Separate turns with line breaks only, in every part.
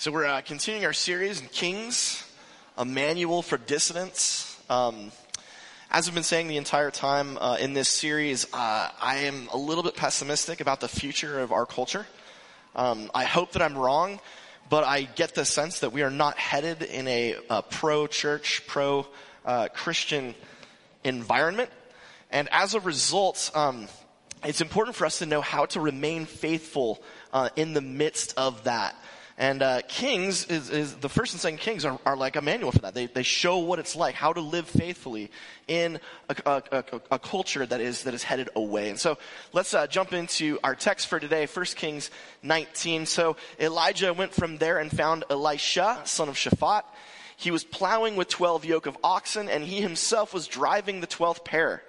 So we're uh, continuing our series in Kings, a manual for dissidents. Um, as I've been saying the entire time uh, in this series, uh, I am a little bit pessimistic about the future of our culture. Um, I hope that I'm wrong, but I get the sense that we are not headed in a, a pro-church, pro-Christian environment. And as a result, um, it's important for us to know how to remain faithful uh, in the midst of that. And uh, Kings is, is, the first and second Kings are, are, like a manual for that. They, they show what it's like, how to live faithfully in a, a, a, a culture that is that is headed away. And so let's uh, jump into our text for today, 1 Kings 19. So Elijah went from there and found Elisha, son of Shaphat. He was plowing with twelve yoke of oxen, and he himself was driving the twelfth pair.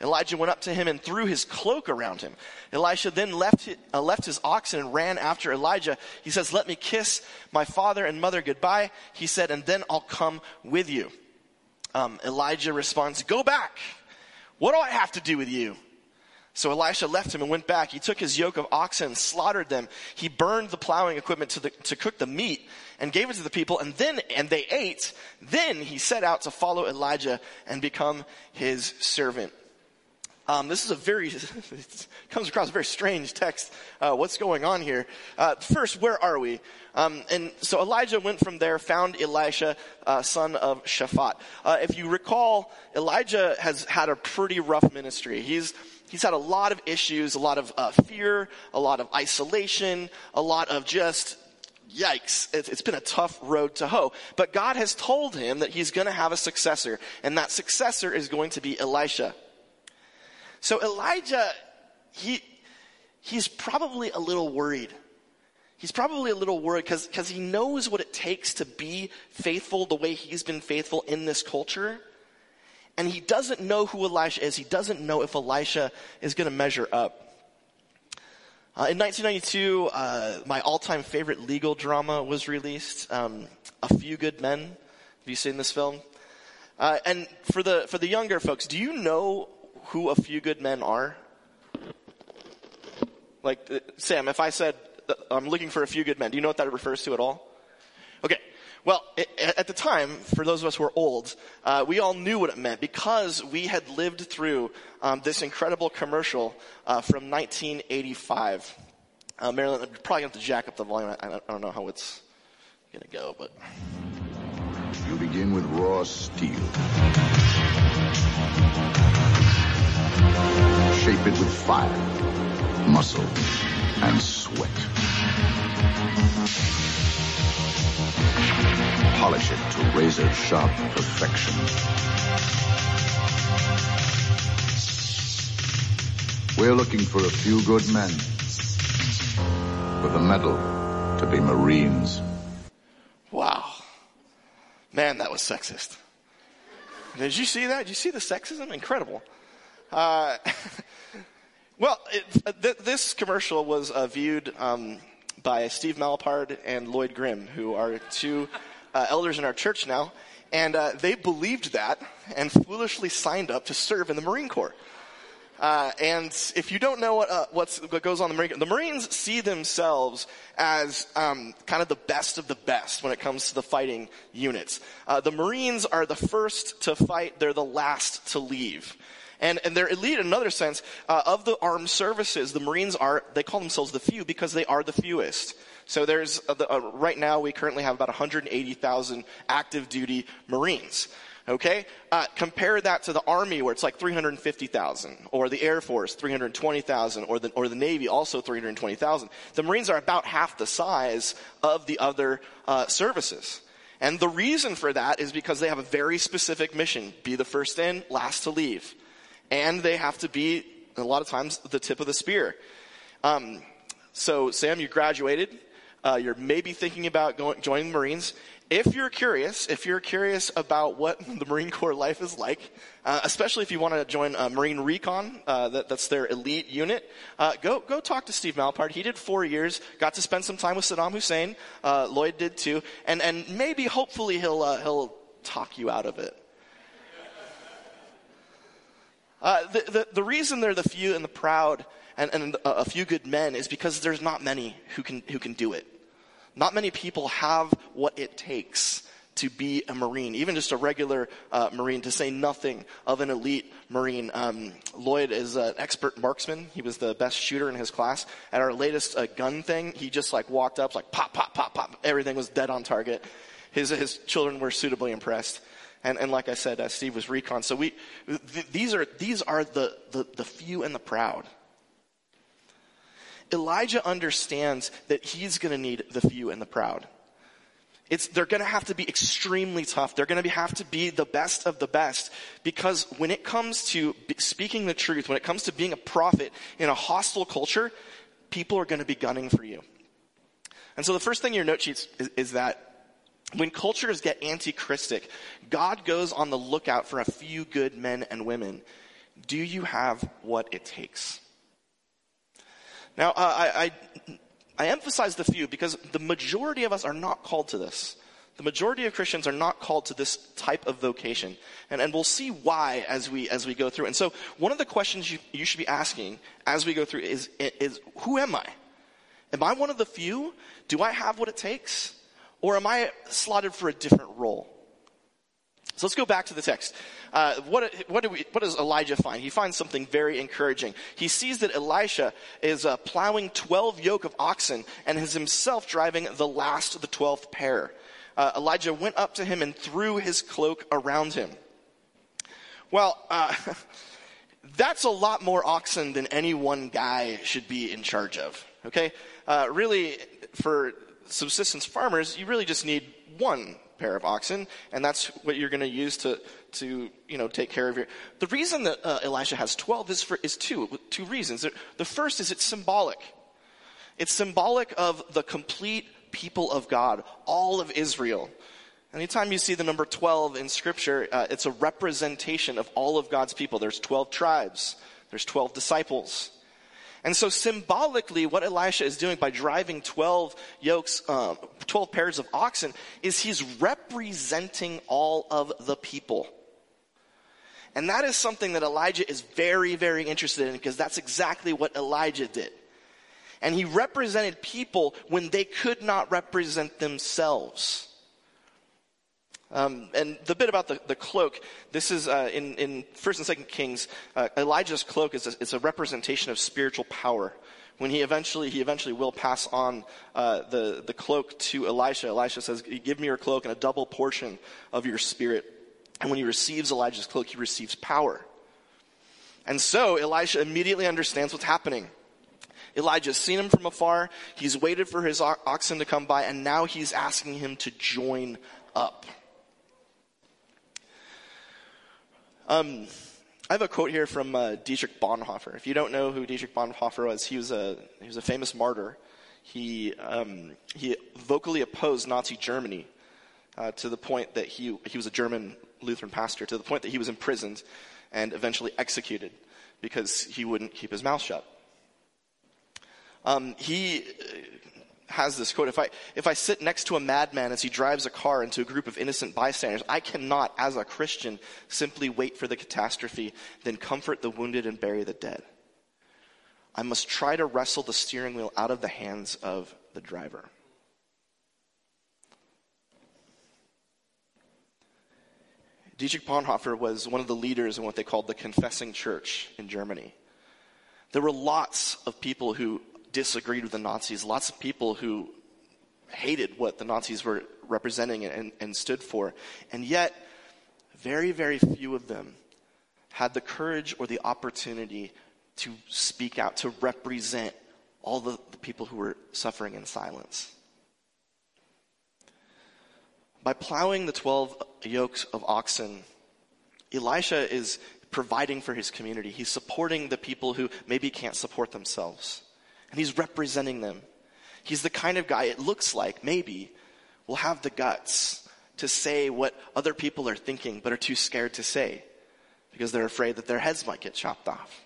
Elijah went up to him and threw his cloak around him. Elisha then left uh, left his oxen and ran after Elijah. He says, let me kiss my father and mother goodbye. He said, and then I'll come with you. Um, Elijah responds, go back. What do I have to do with you? So Elisha left him and went back. He took his yoke of oxen, and slaughtered them. He burned the plowing equipment to, the, to cook the meat and gave it to the people and then, and they ate. Then he set out to follow Elijah and become his servant. Um, this is a very, comes across a very strange text. Uh, what's going on here? Uh, first, where are we? Um, and so Elijah went from there, found Elisha, uh, son of Shaphat. Uh, if you recall, Elijah has had a pretty rough ministry. He's he's had a lot of issues, a lot of uh, fear, a lot of isolation, a lot of just yikes, it's been a tough road to hoe. But God has told him that he's going to have a successor, and that successor is going to be Elisha. So Elijah, he, he's probably a little worried. He's probably a little worried because he knows what it takes to be faithful the way he's been faithful in this culture. And he doesn't know who Elisha is. He doesn't know if Elisha is going to measure up. Uh, in 1992, uh, my all-time favorite legal drama was released, um, A Few Good Men. Have you seen this film? Uh, and for the for the younger folks, do you know who a few good men are? Like, uh, Sam, if I said, uh, I'm looking for a few good men, do you know what that refers to at all? Okay. Well, at the time, for those of us who are old, uh, we all knew what it meant because we had lived through um, this incredible commercial uh, from 1985. Uh, Marilyn, I'm probably going to have to jack up the volume. I, I don't know how it's going to go, but.
You begin with raw steel shape it with fire, muscle, and sweat. Polish it to razor sharp perfection. We're looking for a few good men with a mettle to be Marines.
Wow. Man, that was sexist. Did you see that? Did you see the sexism? Incredible. Uh, well, it, th- this commercial was uh, viewed um, by Steve Malapard and Lloyd Grimm, who are two uh, elders in our church now, and uh, they believed that and foolishly signed up to serve in the Marine Corps. Uh, and if you don't know what, what goes on in the Marine, the Marines see themselves as um, kind of the best of the best when it comes to the fighting units. The Marines are the first to fight; they're the last to leave. And, and they're elite in another sense. Uh, of the armed services, the Marines are, they call themselves the few because they are the fewest. So there's, uh, the, uh, right now we currently have about 180,000 active duty Marines. Okay? Uh, compare that to the Army where it's like 350,000, or the Air Force, 320,000, or the, or the Navy, also 320,000. The Marines are about half the size of the other uh, services. And the reason for that is because they have a very specific mission. Be the first in, last to leave and they have to be a lot of times the tip of the spear. Um, so, Sam, you graduated. Uh, you're maybe thinking about going, joining the Marines. If you're curious, if you're curious about what the Marine Corps life is like, uh, especially if you want to join Marine Recon, uh, that, that's their elite unit, uh, go go talk to Steve Malapard. He did four years, got to spend some time with Saddam Hussein. Uh, Lloyd did too, and and maybe hopefully he'll he'll talk you out of it. Uh, the, the, the, reason they're the few and the proud and, and a, few good men is because there's not many who can, who can do it. Not many people have what it takes to be a Marine, even just a regular uh, Marine, to say nothing of an elite Marine. Um, Lloyd is an expert marksman. He was the best shooter in his class. At our latest uh, gun thing, he just like walked up, like pop, pop, pop, pop. Everything was dead on target. His, his children were suitably impressed. And, and like I said, uh, Steve was recon. So we, th- these are, these are the, the, the few and the proud. Elijah understands that he's going to need the few and the proud. It's, they're going to have to be extremely tough. They're going to have to be the best of the best because when it comes to speaking the truth, when it comes to being a prophet in a hostile culture, people are going to be gunning for you. And so the first thing in your note sheets is, is that when cultures get anti-Christic, God goes on the lookout for a few good men and women. Do you have what it takes? Now, uh, I, I, I emphasize the few because the majority of us are not called to this. The majority of Christians are not called to this type of vocation. And, and we'll see why as we, as we go through. And so one of the questions you, you should be asking as we go through is, is, who am I? Am I one of the few? Do I have what it takes? Or am I slotted for a different role? So let's go back to the text. Uh, what, what, do we, what, does Elijah find? He finds something very encouraging. He sees that Elisha is uh, plowing 12 yoke of oxen and is himself driving the last of the 12th pair. Uh, Elijah went up to him and threw his cloak around him. Well, uh, that's a lot more oxen than any one guy should be in charge of. Okay? Uh, really, for subsistence farmers, you really just need one pair of oxen, and that's what you're going to use to, to, you know, take care of your. The reason that uh, Elisha has 12 is for, is two, two reasons. The first is it's symbolic. It's symbolic of the complete people of God, all of Israel. Anytime you see the number 12 in scripture, uh, it's a representation of all of God's people. There's 12 tribes. There's 12 disciples. And so symbolically, what Elisha is doing by driving 12 yokes, um, 12 pairs of oxen, is he's representing all of the people. And that is something that Elijah is very, very interested in because that's exactly what Elijah did. And he represented people when they could not represent themselves. Um, and the bit about the, the cloak, this is uh, in, in First and Second Kings. Uh, Elijah's cloak is a, is a representation of spiritual power. When he eventually he eventually will pass on uh, the the cloak to Elisha, Elisha says, "Give me your cloak and a double portion of your spirit." And when he receives Elijah's cloak, he receives power. And so Elisha immediately understands what's happening. Elijah's seen him from afar. He's waited for his oxen to come by, and now he's asking him to join up. Um, I have a quote here from uh, Dietrich Bonhoeffer. If you don't know who Dietrich Bonhoeffer was, he was a he was a famous martyr. He um, he vocally opposed Nazi Germany uh, to the point that he he was a German Lutheran pastor to the point that he was imprisoned and eventually executed because he wouldn't keep his mouth shut. Um, he has this quote if I, if I sit next to a madman as he drives a car into a group of innocent bystanders, I cannot, as a Christian, simply wait for the catastrophe, then comfort the wounded and bury the dead. I must try to wrestle the steering wheel out of the hands of the driver. Dietrich Bonhoeffer was one of the leaders in what they called the Confessing Church in Germany. There were lots of people who disagreed with the Nazis, lots of people who hated what the Nazis were representing and, and stood for. And yet, very, very few of them had the courage or the opportunity to speak out, to represent all the, the people who were suffering in silence. By plowing the 12 yokes of oxen, Elisha is providing for his community. He's supporting the people who maybe can't support themselves and he's representing them. He's the kind of guy it looks like maybe will have the guts to say what other people are thinking but are too scared to say because they're afraid that their heads might get chopped off.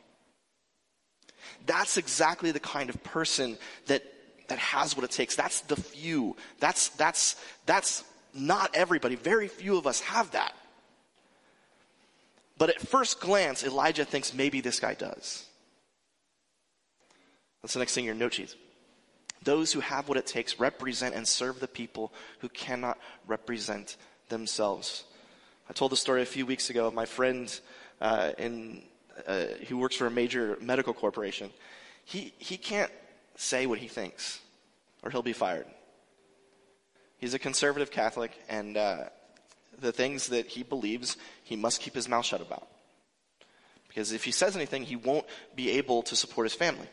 That's exactly the kind of person that that has what it takes. That's the few. That's that's that's not everybody. Very few of us have that. But at first glance, Elijah thinks maybe this guy does. That's the next thing in your note sheets. Those who have what it takes represent and serve the people who cannot represent themselves. I told the story a few weeks ago of my friend uh, in, uh, who works for a major medical corporation. He, he can't say what he thinks, or he'll be fired. He's a conservative Catholic, and uh, the things that he believes, he must keep his mouth shut about. Because if he says anything, he won't be able to support his family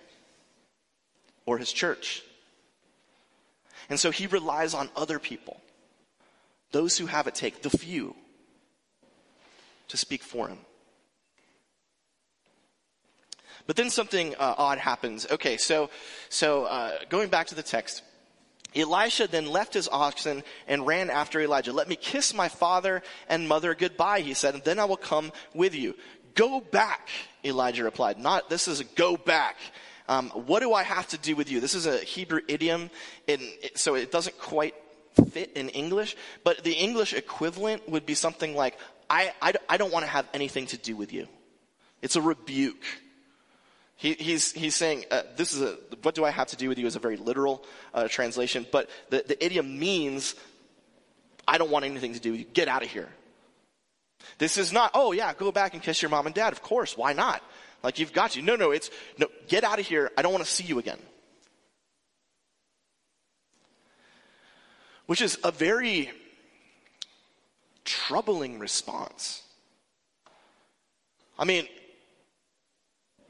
or his church. And so he relies on other people, those who have it take, the few, to speak for him. But then something uh, odd happens. Okay, so so uh, going back to the text, Elisha then left his oxen and ran after Elijah. Let me kiss my father and mother goodbye, he said, and then I will come with you. Go back, Elijah replied. Not this is a go back. Um, what do I have to do with you? This is a Hebrew idiom, in, so it doesn't quite fit in English, but the English equivalent would be something like, I, I, I don't want to have anything to do with you. It's a rebuke. He, he's, he's saying, uh, this is a, what do I have to do with you is a very literal uh, translation, but the, the idiom means, I don't want anything to do with you. Get out of here. This is not, oh yeah, go back and kiss your mom and dad. Of course, why not? Like you've got to. No, no, it's, no, get out of here. I don't want to see you again. Which is a very troubling response. I mean,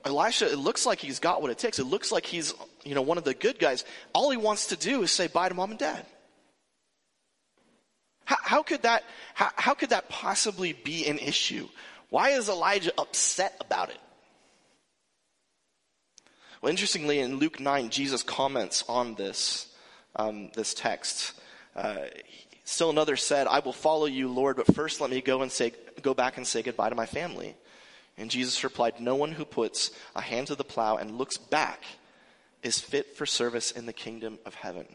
Elisha, it looks like he's got what it takes. It looks like he's, you know, one of the good guys. All he wants to do is say bye to mom and dad. How, how could that, how, how could that possibly be an issue? Why is Elijah upset about it? Well, interestingly, in Luke 9, Jesus comments on this, um, this text. Uh, still another said, I will follow you, Lord, but first let me go and say, go back and say goodbye to my family. And Jesus replied, No one who puts a hand to the plow and looks back is fit for service in the kingdom of heaven.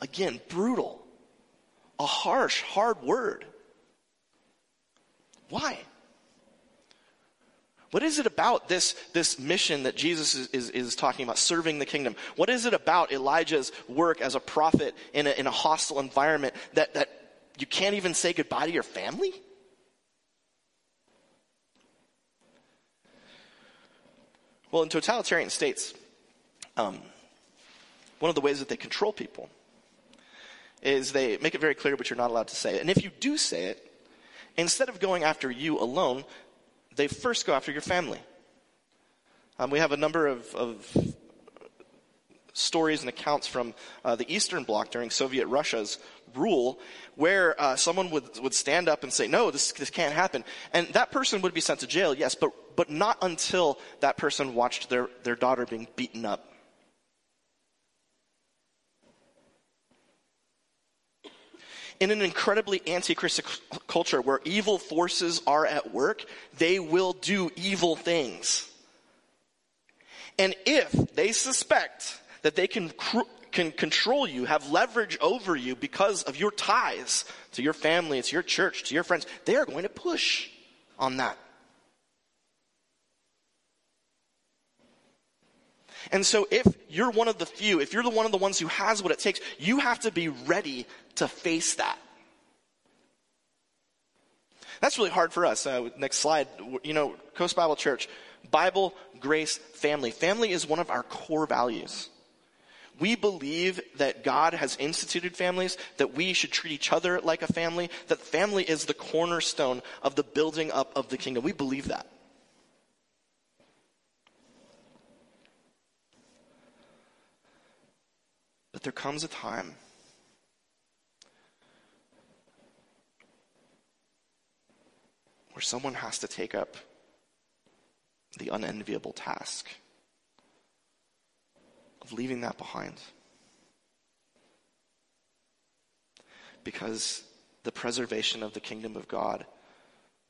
Again, brutal. A harsh, hard word. Why? What is it about this, this mission that Jesus is, is, is, talking about, serving the kingdom? What is it about Elijah's work as a prophet in a, in a hostile environment that, that you can't even say goodbye to your family? Well, in totalitarian states, um, one of the ways that they control people is they make it very clear what you're not allowed to say. And if you do say it, instead of going after you alone, they first go after your family. Um, we have a number of, of stories and accounts from uh, the Eastern Bloc during Soviet Russia's rule where uh, someone would, would stand up and say, no, this, this can't happen. And that person would be sent to jail, yes, but, but not until that person watched their, their daughter being beaten up. In an incredibly anti-Christian culture where evil forces are at work, they will do evil things. And if they suspect that they can, can control you, have leverage over you because of your ties to your family, to your church, to your friends, they are going to push on that. And so if you're one of the few, if you're the one of the ones who has what it takes, you have to be ready to face that. That's really hard for us. Uh, next slide. You know, Coast Bible Church, Bible, grace, family. Family is one of our core values. We believe that God has instituted families, that we should treat each other like a family, that family is the cornerstone of the building up of the kingdom. We believe that. There comes a time where someone has to take up the unenviable task of leaving that behind. Because the preservation of the kingdom of God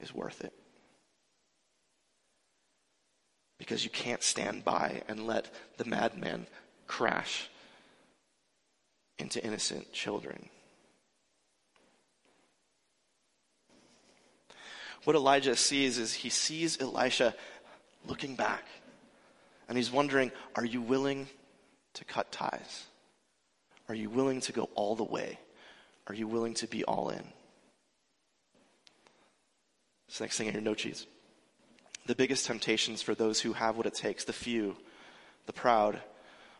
is worth it. Because you can't stand by and let the madman crash into innocent children. What Elijah sees is he sees Elisha looking back. And he's wondering, are you willing to cut ties? Are you willing to go all the way? Are you willing to be all in? This next thing in your note sheets. The biggest temptations for those who have what it takes, the few, the proud,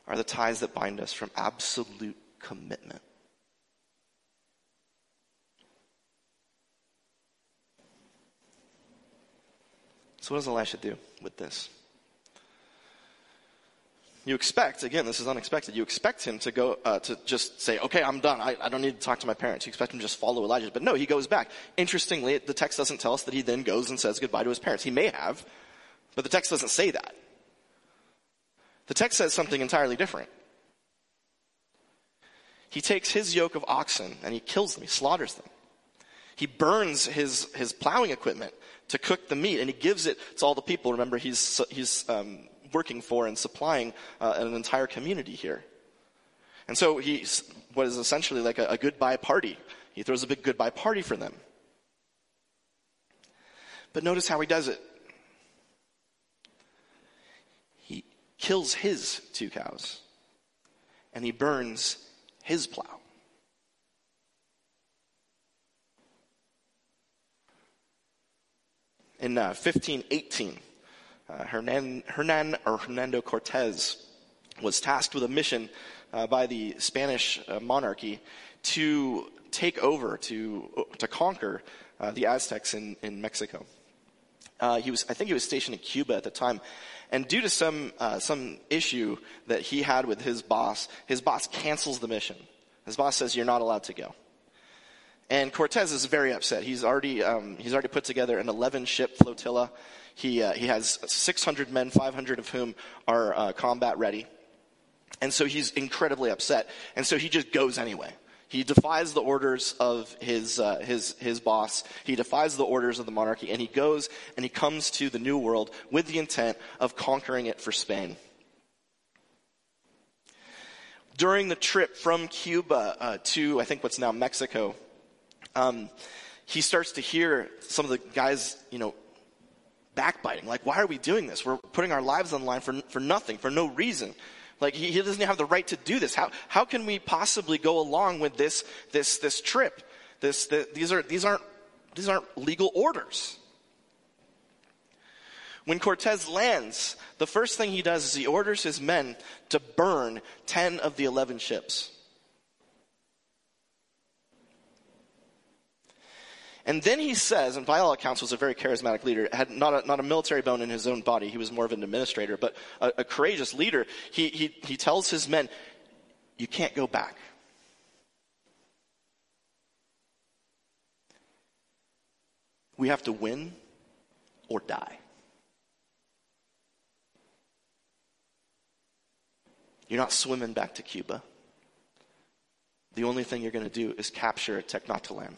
are the ties that bind us from absolute commitment. So, what does Elisha do with this? You expect, again, this is unexpected, you expect him to go, uh, to just say, okay, I'm done. I, I, don't need to talk to my parents. You expect him to just follow Elijah. But no, he goes back. Interestingly, the text doesn't tell us that he then goes and says goodbye to his parents. He may have, but the text doesn't say that. The text says something entirely different. He takes his yoke of oxen and he kills them, he slaughters them. He burns his, his plowing equipment to cook the meat and he gives it to all the people. Remember, he's, he's um, working for and supplying uh, an entire community here. And so he's what is essentially like a, a goodbye party. He throws a big goodbye party for them. But notice how he does it. He kills his two cows and he burns his plow. In uh, 1518, uh, Hernan, Hernan or Hernando Cortez was tasked with a mission uh, by the Spanish uh, monarchy to take over, to, to conquer uh, the Aztecs in, in Mexico. Uh, he was, I think he was stationed in Cuba at the time. And due to some, uh, some issue that he had with his boss, his boss cancels the mission. His boss says, you're not allowed to go. And Cortez is very upset. He's already, um, he's already put together an 11 ship flotilla. He, uh, he has 600 men, 500 of whom are uh, combat ready. And so he's incredibly upset. And so he just goes anyway. He defies the orders of his, uh, his, his boss. He defies the orders of the monarchy and he goes and he comes to the new world with the intent of conquering it for Spain. During the trip from Cuba uh, to, I think what's now Mexico, um, he starts to hear some of the guys, you know, backbiting. Like, why are we doing this? We're putting our lives on the line for, for nothing, for no reason. Like, he, he doesn't have the right to do this. How, how can we possibly go along with this, this, this trip? This, the, these are, these aren't, these aren't legal orders. When Cortez lands, the first thing he does is he orders his men to burn 10 of the 11 ships. And then he says, and by all accounts was a very charismatic leader, had not a, not a military bone in his own body. He was more of an administrator, but a, a courageous leader. He, he, he tells his men, you can't go back. We have to win or die. You're not swimming back to Cuba. The only thing you're going to do is capture Tenochtitlan.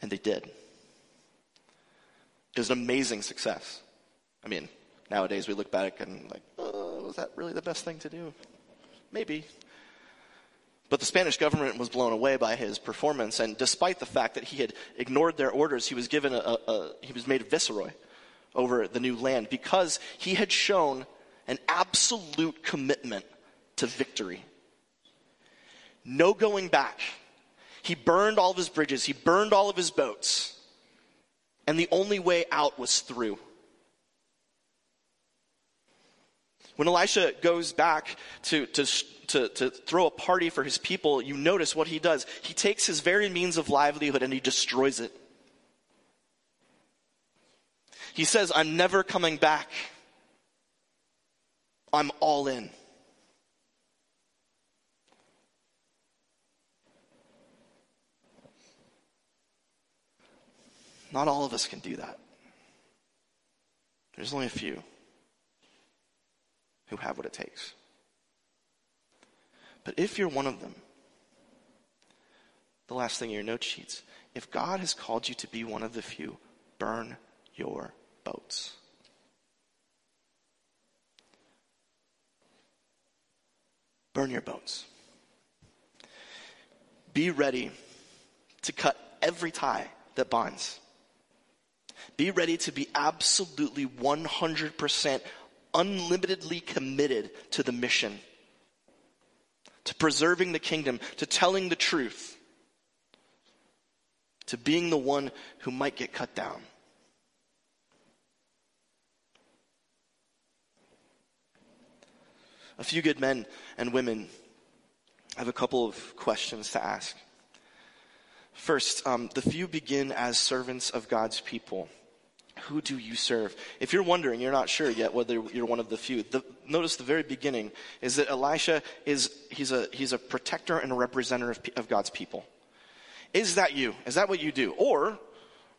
And they did. It was an amazing success. I mean, nowadays we look back and like, oh, was that really the best thing to do? Maybe. But the Spanish government was blown away by his performance, and despite the fact that he had ignored their orders, he was given a, a, he was made a viceroy over the new land because he had shown an absolute commitment to victory. No going back. He burned all of his bridges, he burned all of his boats, and the only way out was through. When Elisha goes back to, to, to, to, throw a party for his people, you notice what he does. He takes his very means of livelihood and he destroys it. He says, I'm never coming back. I'm all in. Not all of us can do that. There's only a few who have what it takes. But if you're one of them, the last thing in your note sheets, if God has called you to be one of the few, burn your boats. Burn your boats. Be ready to cut every tie that binds. Be ready to be absolutely 100% unlimitedly committed to the mission, to preserving the kingdom, to telling the truth, to being the one who might get cut down. A few good men and women have a couple of questions to ask. First, um, the few begin as servants of God's people. Who do you serve? If you're wondering, you're not sure yet whether you're one of the few. The, notice the very beginning is that Elisha is he's a he's a protector and a representative of, of God's people. Is that you? Is that what you do, or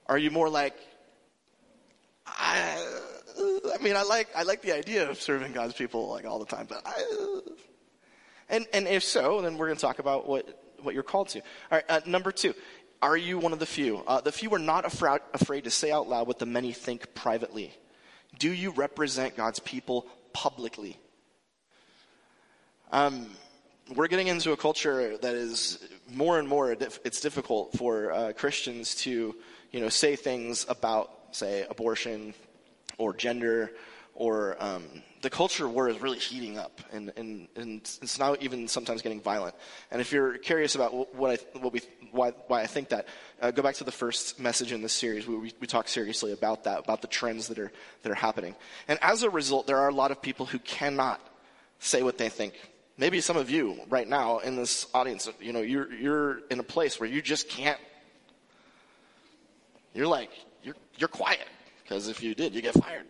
are you more like I? I mean, I like I like the idea of serving God's people like all the time, but I, and and if so, then we're going to talk about what what you're called to. All right, uh, number two, are you one of the few? Uh, the few are not afraid, afraid to say out loud what the many think privately. Do you represent God's people publicly? Um, we're getting into a culture that is more and more it's difficult for uh, Christians to you know say things about say abortion or gender or um, the culture war is really heating up, and, and, and it's now even sometimes getting violent. And if you're curious about what I, what we, why, why I think that, uh, go back to the first message in this series. We, we, we talk seriously about that, about the trends that are, that are happening. And as a result, there are a lot of people who cannot say what they think. Maybe some of you right now in this audience, you know, you're, you're in a place where you just can't. You're like, you're, you're quiet, because if you did, you get fired.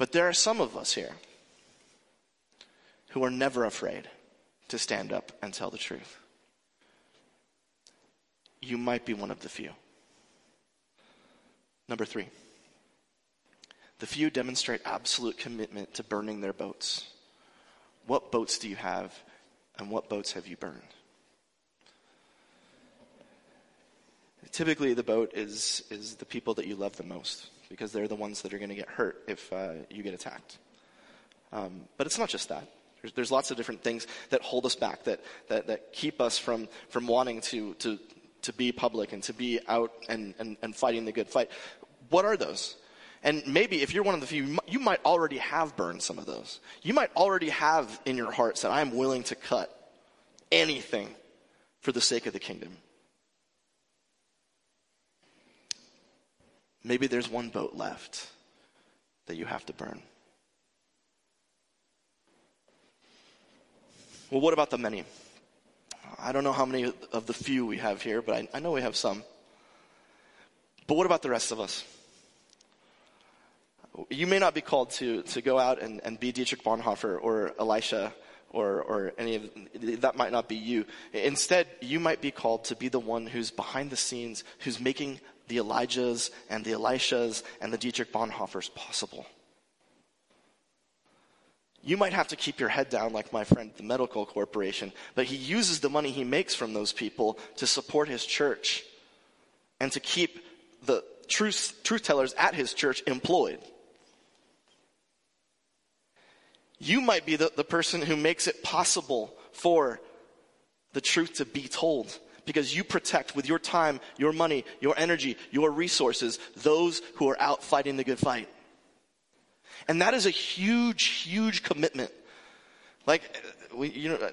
But there are some of us here who are never afraid to stand up and tell the truth. You might be one of the few. Number three, the few demonstrate absolute commitment to burning their boats. What boats do you have, and what boats have you burned? Typically, the boat is, is the people that you love the most because they're the ones that are going to get hurt if uh, you get attacked. Um, but it's not just that. There's, there's, lots of different things that hold us back, that, that, that keep us from, from wanting to, to, to be public and to be out and, and, and fighting the good fight. What are those? And maybe if you're one of the few, you might already have burned some of those. You might already have in your heart said, I'm willing to cut anything for the sake of the kingdom. Maybe there's one boat left that you have to burn. Well, what about the many? I don't know how many of the few we have here, but I, I know we have some. But what about the rest of us? You may not be called to, to go out and, and be Dietrich Bonhoeffer or Elisha or, or any of that might not be you. Instead, you might be called to be the one who's behind the scenes, who's making the Elijahs and the Elishas and the Dietrich Bonhoeffers possible. You might have to keep your head down like my friend, the medical corporation, but he uses the money he makes from those people to support his church and to keep the truth, truth tellers at his church employed. You might be the, the person who makes it possible for the truth to be told because you protect with your time, your money, your energy, your resources those who are out fighting the good fight. And that is a huge, huge commitment. Like, we, you know,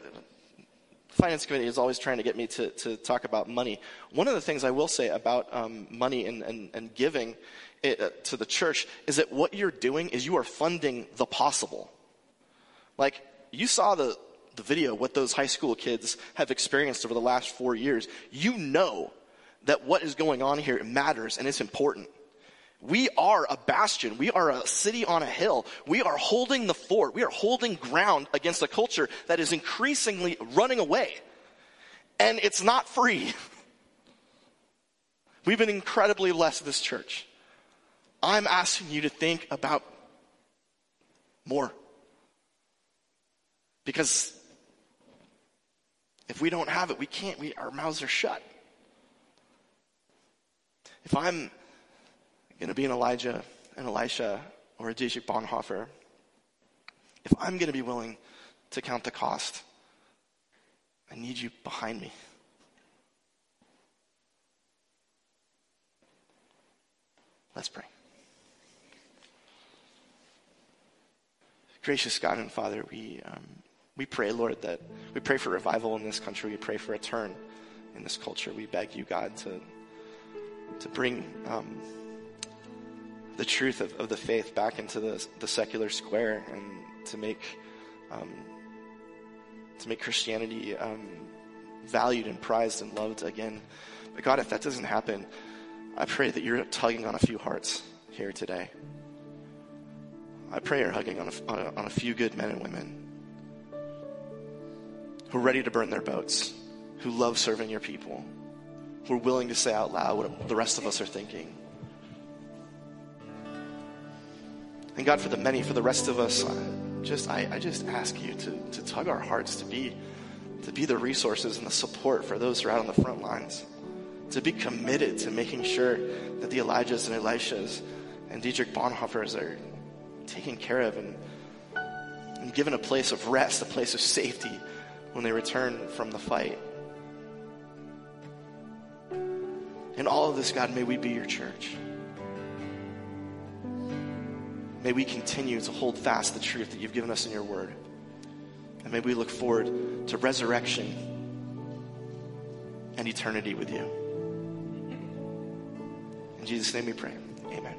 finance committee is always trying to get me to, to talk about money. One of the things I will say about um, money and, and, and giving it, uh, to the church is that what you're doing is you are funding the possible. Like, you saw the, the video, what those high school kids have experienced over the last four years, you know that what is going on here matters and it's important. We are a bastion. We are a city on a hill. We are holding the fort. We are holding ground against a culture that is increasingly running away. And it's not free. We've been incredibly blessed this church. I'm asking you to think about more. Because if we don't have it, we can't, we, our mouths are shut. If I'm going to be an Elijah, an Elisha, or a Dietrich Bonhoeffer, if I'm going to be willing to count the cost, I need you behind me. Let's pray. Gracious God and Father, we, um, we pray, Lord, that we pray for revival in this country. We pray for a turn in this culture. We beg you, God, to, to bring um, the truth of, of the faith back into the, the secular square and to make, um, to make Christianity um, valued and prized and loved again. But God, if that doesn't happen, I pray that you're tugging on a few hearts here today. I pray you're hugging on a, on a, on a few good men and women who are ready to burn their boats, who love serving your people, who are willing to say out loud what the rest of us are thinking. And God, for the many, for the rest of us, just I, I just ask you to, to tug our hearts to be to be the resources and the support for those who are out on the front lines, to be committed to making sure that the Elijahs and Elishas and Dietrich Bonhoeffers are taken care of and, and given a place of rest, a place of safety when they return from the fight. In all of this, God, may we be your church. May we continue to hold fast the truth that you've given us in your word. And may we look forward to resurrection and eternity with you. In Jesus' name we pray. Amen.